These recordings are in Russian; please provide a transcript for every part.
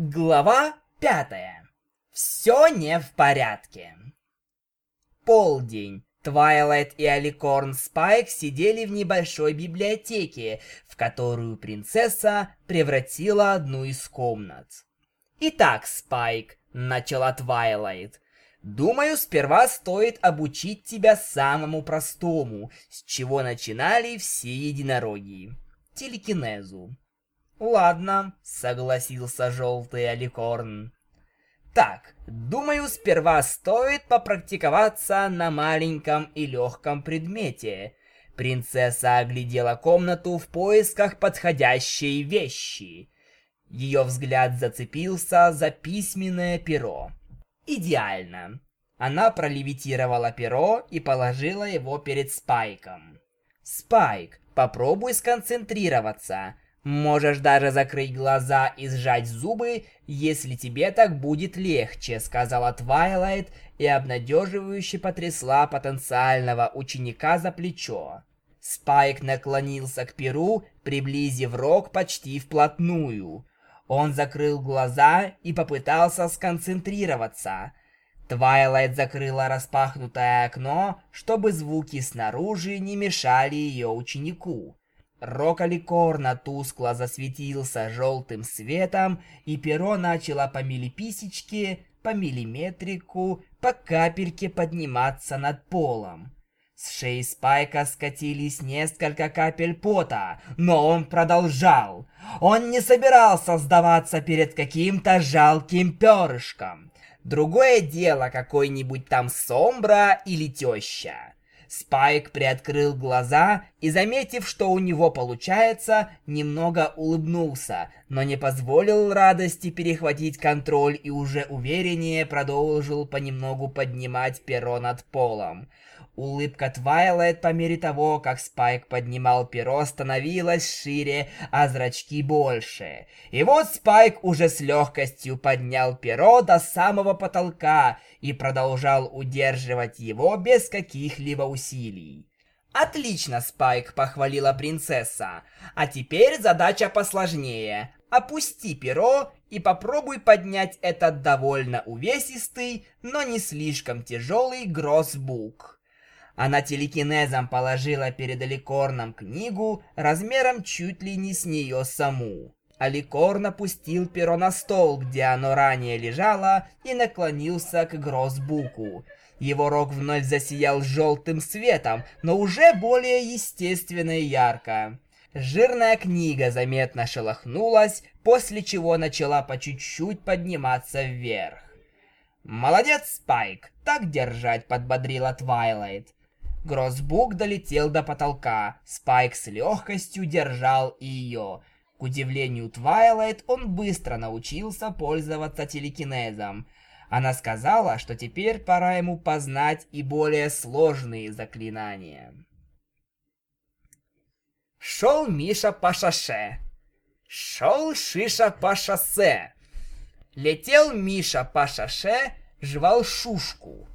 Глава пятая. Все не в порядке. Полдень. Твайлайт и Аликорн Спайк сидели в небольшой библиотеке, в которую принцесса превратила одну из комнат. «Итак, Спайк», — начала Твайлайт, — «думаю, сперва стоит обучить тебя самому простому, с чего начинали все единороги — телекинезу». «Ладно», — согласился желтый аликорн. «Так, думаю, сперва стоит попрактиковаться на маленьком и легком предмете». Принцесса оглядела комнату в поисках подходящей вещи. Ее взгляд зацепился за письменное перо. «Идеально!» Она пролевитировала перо и положила его перед Спайком. «Спайк, попробуй сконцентрироваться. Можешь даже закрыть глаза и сжать зубы, если тебе так будет легче, сказала Твайлайт и обнадеживающе потрясла потенциального ученика за плечо. Спайк наклонился к перу, приблизив рог почти вплотную. Он закрыл глаза и попытался сконцентрироваться. Твайлайт закрыла распахнутое окно, чтобы звуки снаружи не мешали ее ученику. Рокаликорна тускло засветился желтым светом, и перо начало по милиписечке, по миллиметрику, по капельке подниматься над полом. С шеи Спайка скатились несколько капель пота, но он продолжал. Он не собирался сдаваться перед каким-то жалким перышком. Другое дело какой-нибудь там Сомбра или теща. Спайк приоткрыл глаза и, заметив, что у него получается, немного улыбнулся, но не позволил радости перехватить контроль и уже увереннее продолжил понемногу поднимать перо над полом. Улыбка Твайлайт по мере того, как Спайк поднимал перо, становилась шире, а зрачки больше. И вот Спайк уже с легкостью поднял перо до самого потолка и продолжал удерживать его без каких-либо усилий. «Отлично, Спайк!» – похвалила принцесса. «А теперь задача посложнее. Опусти перо и попробуй поднять этот довольно увесистый, но не слишком тяжелый гроссбук». Она телекинезом положила перед Аликорном книгу размером чуть ли не с нее саму. Аликорн опустил перо на стол, где оно ранее лежало, и наклонился к гроссбуку. Его рог вновь засиял желтым светом, но уже более естественно и ярко. Жирная книга заметно шелохнулась, после чего начала по чуть-чуть подниматься вверх. «Молодец, Спайк! Так держать!» — подбодрила Твайлайт. Гроссбук долетел до потолка. Спайк с легкостью держал ее. К удивлению Твайлайт, он быстро научился пользоваться телекинезом. Она сказала, что теперь пора ему познать и более сложные заклинания. Шел Миша по шоссе. Шел Шиша по шоссе. Летел Миша по шоссе, жевал шушку.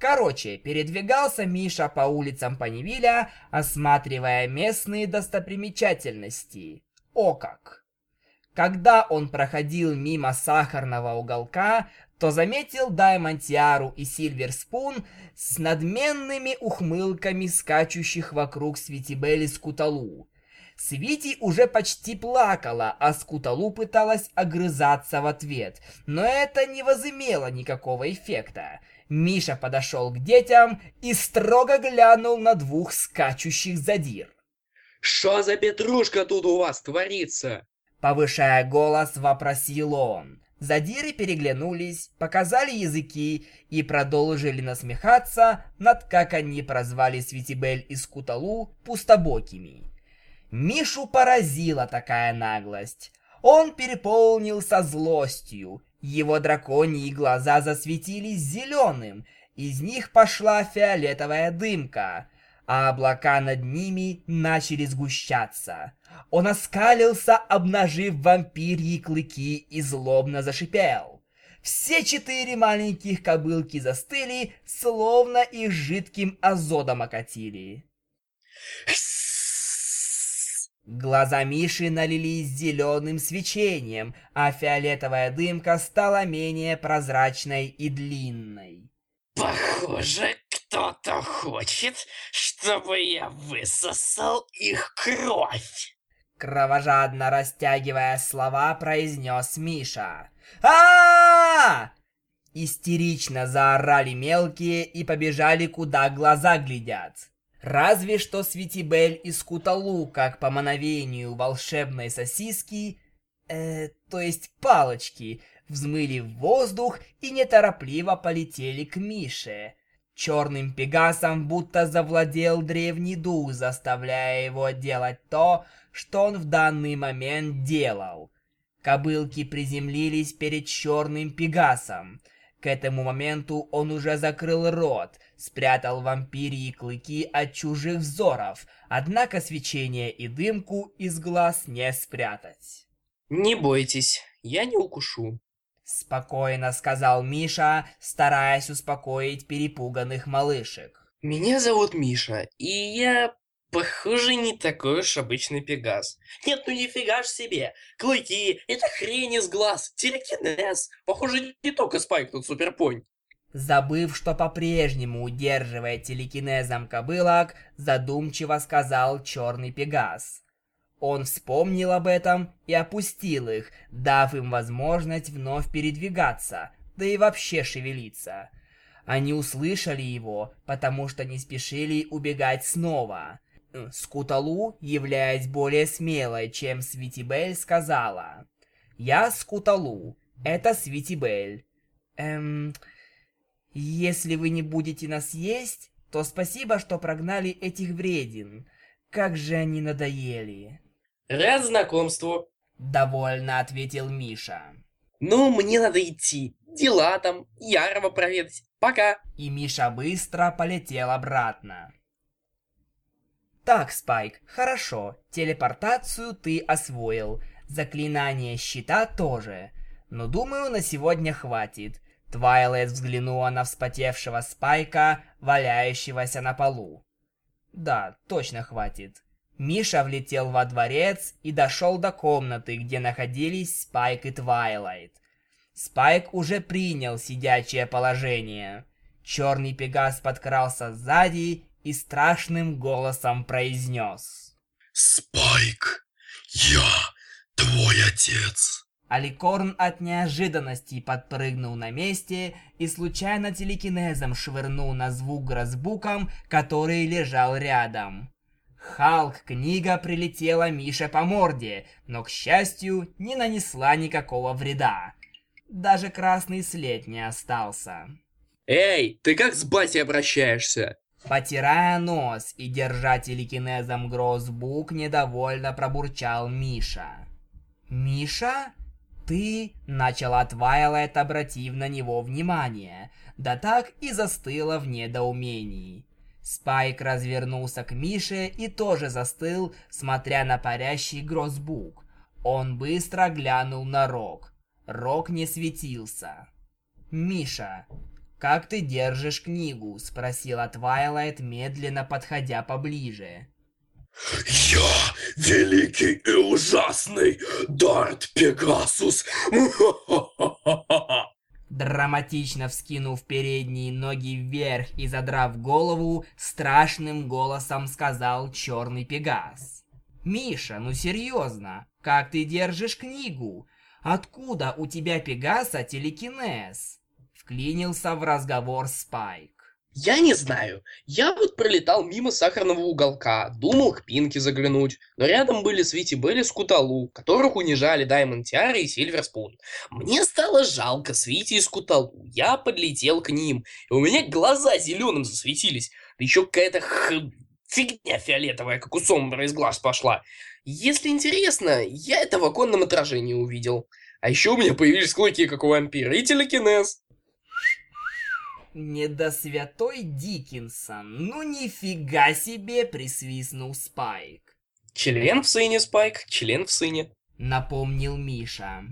Короче, передвигался Миша по улицам Панивиля, осматривая местные достопримечательности. О как! Когда он проходил мимо сахарного уголка, то заметил Даймонтиару и Сильверспун с надменными ухмылками скачущих вокруг Светибели Скуталу. Свити уже почти плакала, а Скуталу пыталась огрызаться в ответ, но это не возымело никакого эффекта. Миша подошел к детям и строго глянул на двух скачущих задир. «Что за петрушка тут у вас творится?» Повышая голос, вопросил он. Задиры переглянулись, показали языки и продолжили насмехаться над как они прозвали Светибель и Скуталу пустобокими. Мишу поразила такая наглость. Он переполнился злостью его драконьи глаза засветились зеленым, из них пошла фиолетовая дымка, а облака над ними начали сгущаться. Он оскалился, обнажив вампирьи клыки и злобно зашипел. Все четыре маленьких кобылки застыли, словно их жидким азотом окатили. Глаза Миши налились зеленым свечением, а фиолетовая дымка стала менее прозрачной и длинной. Похоже, кто-то хочет, чтобы я высосал их кровь. Кровожадно растягивая слова, произнес Миша. а, Истерично заорали мелкие и побежали, куда глаза глядят. Разве что Светибель и Скуталу, как по мановению волшебной сосиски, э, то есть палочки, взмыли в воздух и неторопливо полетели к Мише. Черным пегасом будто завладел древний дух, заставляя его делать то, что он в данный момент делал. Кобылки приземлились перед черным пегасом. К этому моменту он уже закрыл рот, спрятал вампирии клыки от чужих взоров, однако свечение и дымку из глаз не спрятать. «Не бойтесь, я не укушу», — спокойно сказал Миша, стараясь успокоить перепуганных малышек. «Меня зовут Миша, и я Похоже, не такой уж обычный Пегас. Нет, ну нифига ж себе. Клыки, это хрень из глаз, телекинез. Похоже, не только Спайк тут суперпонь. Забыв, что по-прежнему удерживает телекинезом кобылок, задумчиво сказал черный Пегас. Он вспомнил об этом и опустил их, дав им возможность вновь передвигаться, да и вообще шевелиться. Они услышали его, потому что не спешили убегать снова. Скуталу, являясь более смелой, чем Свитибель, сказала. «Я Скуталу. Это Свитибель. Эм... Если вы не будете нас есть, то спасибо, что прогнали этих вредин. Как же они надоели!» «Рад знакомству!» Довольно ответил Миша. «Ну, мне надо идти. Дела там, Ярова проведать. Пока!» И Миша быстро полетел обратно. Так, Спайк, хорошо. Телепортацию ты освоил. Заклинание щита тоже. Но думаю, на сегодня хватит. Твайлет взглянула на вспотевшего Спайка, валяющегося на полу. Да, точно хватит. Миша влетел во дворец и дошел до комнаты, где находились Спайк и Твайлайт. Спайк уже принял сидячее положение. Черный пегас подкрался сзади и страшным голосом произнес. «Спайк, я твой отец!» Аликорн от неожиданности подпрыгнул на месте и случайно телекинезом швырнул на звук гроссбуком, который лежал рядом. Халк-книга прилетела Мише по морде, но, к счастью, не нанесла никакого вреда. Даже красный след не остался. «Эй, ты как с батей обращаешься?» Потирая нос и держа телекинезом грозбук, недовольно пробурчал Миша. «Миша? Ты?» — начала Твайлайт, обратив на него внимание, да так и застыла в недоумении. Спайк развернулся к Мише и тоже застыл, смотря на парящий гроссбух. Он быстро глянул на рог. Рог не светился. «Миша, «Как ты держишь книгу?» — спросила Твайлайт, медленно подходя поближе. «Я великий и ужасный Дарт Пегасус!» Драматично вскинув передние ноги вверх и задрав голову, страшным голосом сказал Черный Пегас. «Миша, ну серьезно, как ты держишь книгу? Откуда у тебя Пегаса телекинез?» Вклинился в разговор Спайк. Я не знаю. Я вот пролетал мимо сахарного уголка, думал к Пинке заглянуть, но рядом были Свити Белли с Куталу, которых унижали Даймонд Тиари и Сильвер Спун. Мне стало жалко Свити и Скуталу. Я подлетел к ним, и у меня глаза зеленым засветились. Да еще какая-то х... фигня фиолетовая, как у Сомбра из глаз пошла. Если интересно, я это в оконном отражении увидел. А еще у меня появились клыки, как у вампира, и телекинез. Недосвятой Диккенсон, ну нифига себе, присвистнул Спайк. Член в сыне, Спайк, член в сыне. Напомнил Миша.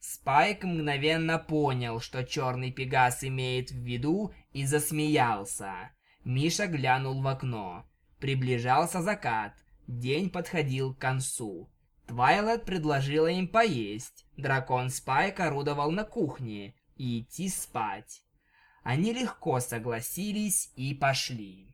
Спайк мгновенно понял, что черный пегас имеет в виду, и засмеялся. Миша глянул в окно. Приближался закат. День подходил к концу. Твайлет предложила им поесть. Дракон Спайк орудовал на кухне и идти спать. Они легко согласились и пошли.